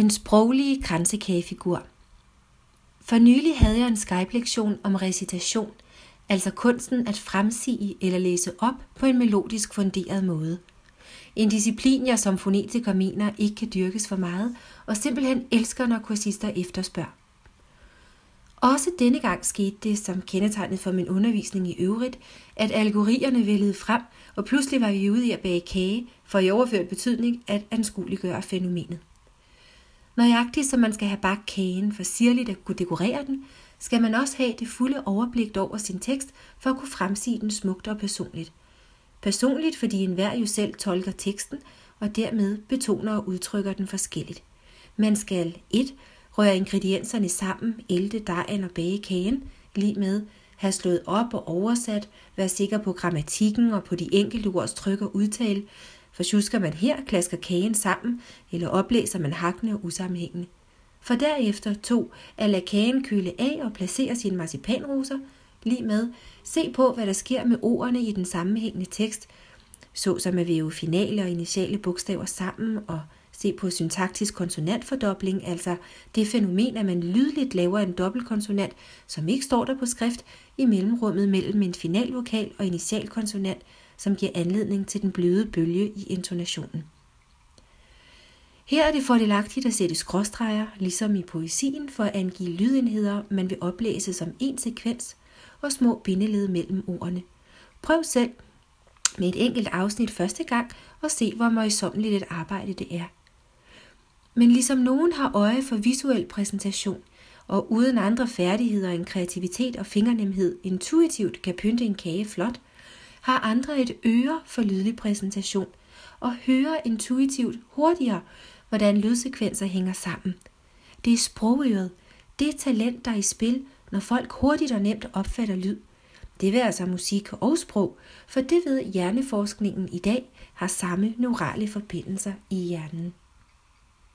Den sproglige kransekagefigur. For nylig havde jeg en Skype-lektion om recitation, altså kunsten at fremsige eller læse op på en melodisk funderet måde. En disciplin, jeg som fonetiker mener ikke kan dyrkes for meget, og simpelthen elsker, når kursister efterspørger. Også denne gang skete det, som kendetegnet for min undervisning i øvrigt, at algorierne vældede frem, og pludselig var vi ude i at bage kage, for i overført betydning at anskueliggøre fænomenet. Nøjagtigt som man skal have bagt kagen for sirligt at kunne dekorere den, skal man også have det fulde overblik over sin tekst for at kunne fremsige den smukt og personligt. Personligt, fordi enhver jo selv tolker teksten, og dermed betoner og udtrykker den forskelligt. Man skal 1. Røre ingredienserne sammen, ælte dejen og bage kagen, lige med have slået op og oversat, være sikker på grammatikken og på de enkelte ords tryk og udtale, for tjusker man her, klasker kagen sammen, eller oplæser man hakkende og usammenhængende. For derefter to, at lade kagen køle af og placere sine marcipanroser, lige med, se på, hvad der sker med ordene i den sammenhængende tekst, såsom at væve finale og initiale bogstaver sammen og se på syntaktisk konsonantfordobling, altså det fænomen, at man lydligt laver en dobbeltkonsonant, som ikke står der på skrift, i mellemrummet mellem en finalvokal og initialkonsonant, som giver anledning til den bløde bølge i intonationen. Her er det fordelagtigt at sætte skråstreger, ligesom i poesien, for at angive lydenheder, man vil oplæse som en sekvens, og små bindeled mellem ordene. Prøv selv med et enkelt afsnit første gang, og se, hvor møjsommeligt et arbejde det er. Men ligesom nogen har øje for visuel præsentation, og uden andre færdigheder end kreativitet og fingernemhed intuitivt kan pynte en kage flot, har andre et øre for lydlig præsentation og hører intuitivt hurtigere, hvordan lydsekvenser hænger sammen. Det er sprogøret, det talent, der er i spil, når folk hurtigt og nemt opfatter lyd. Det vil altså musik og sprog, for det ved hjerneforskningen i dag har samme neurale forbindelser i hjernen.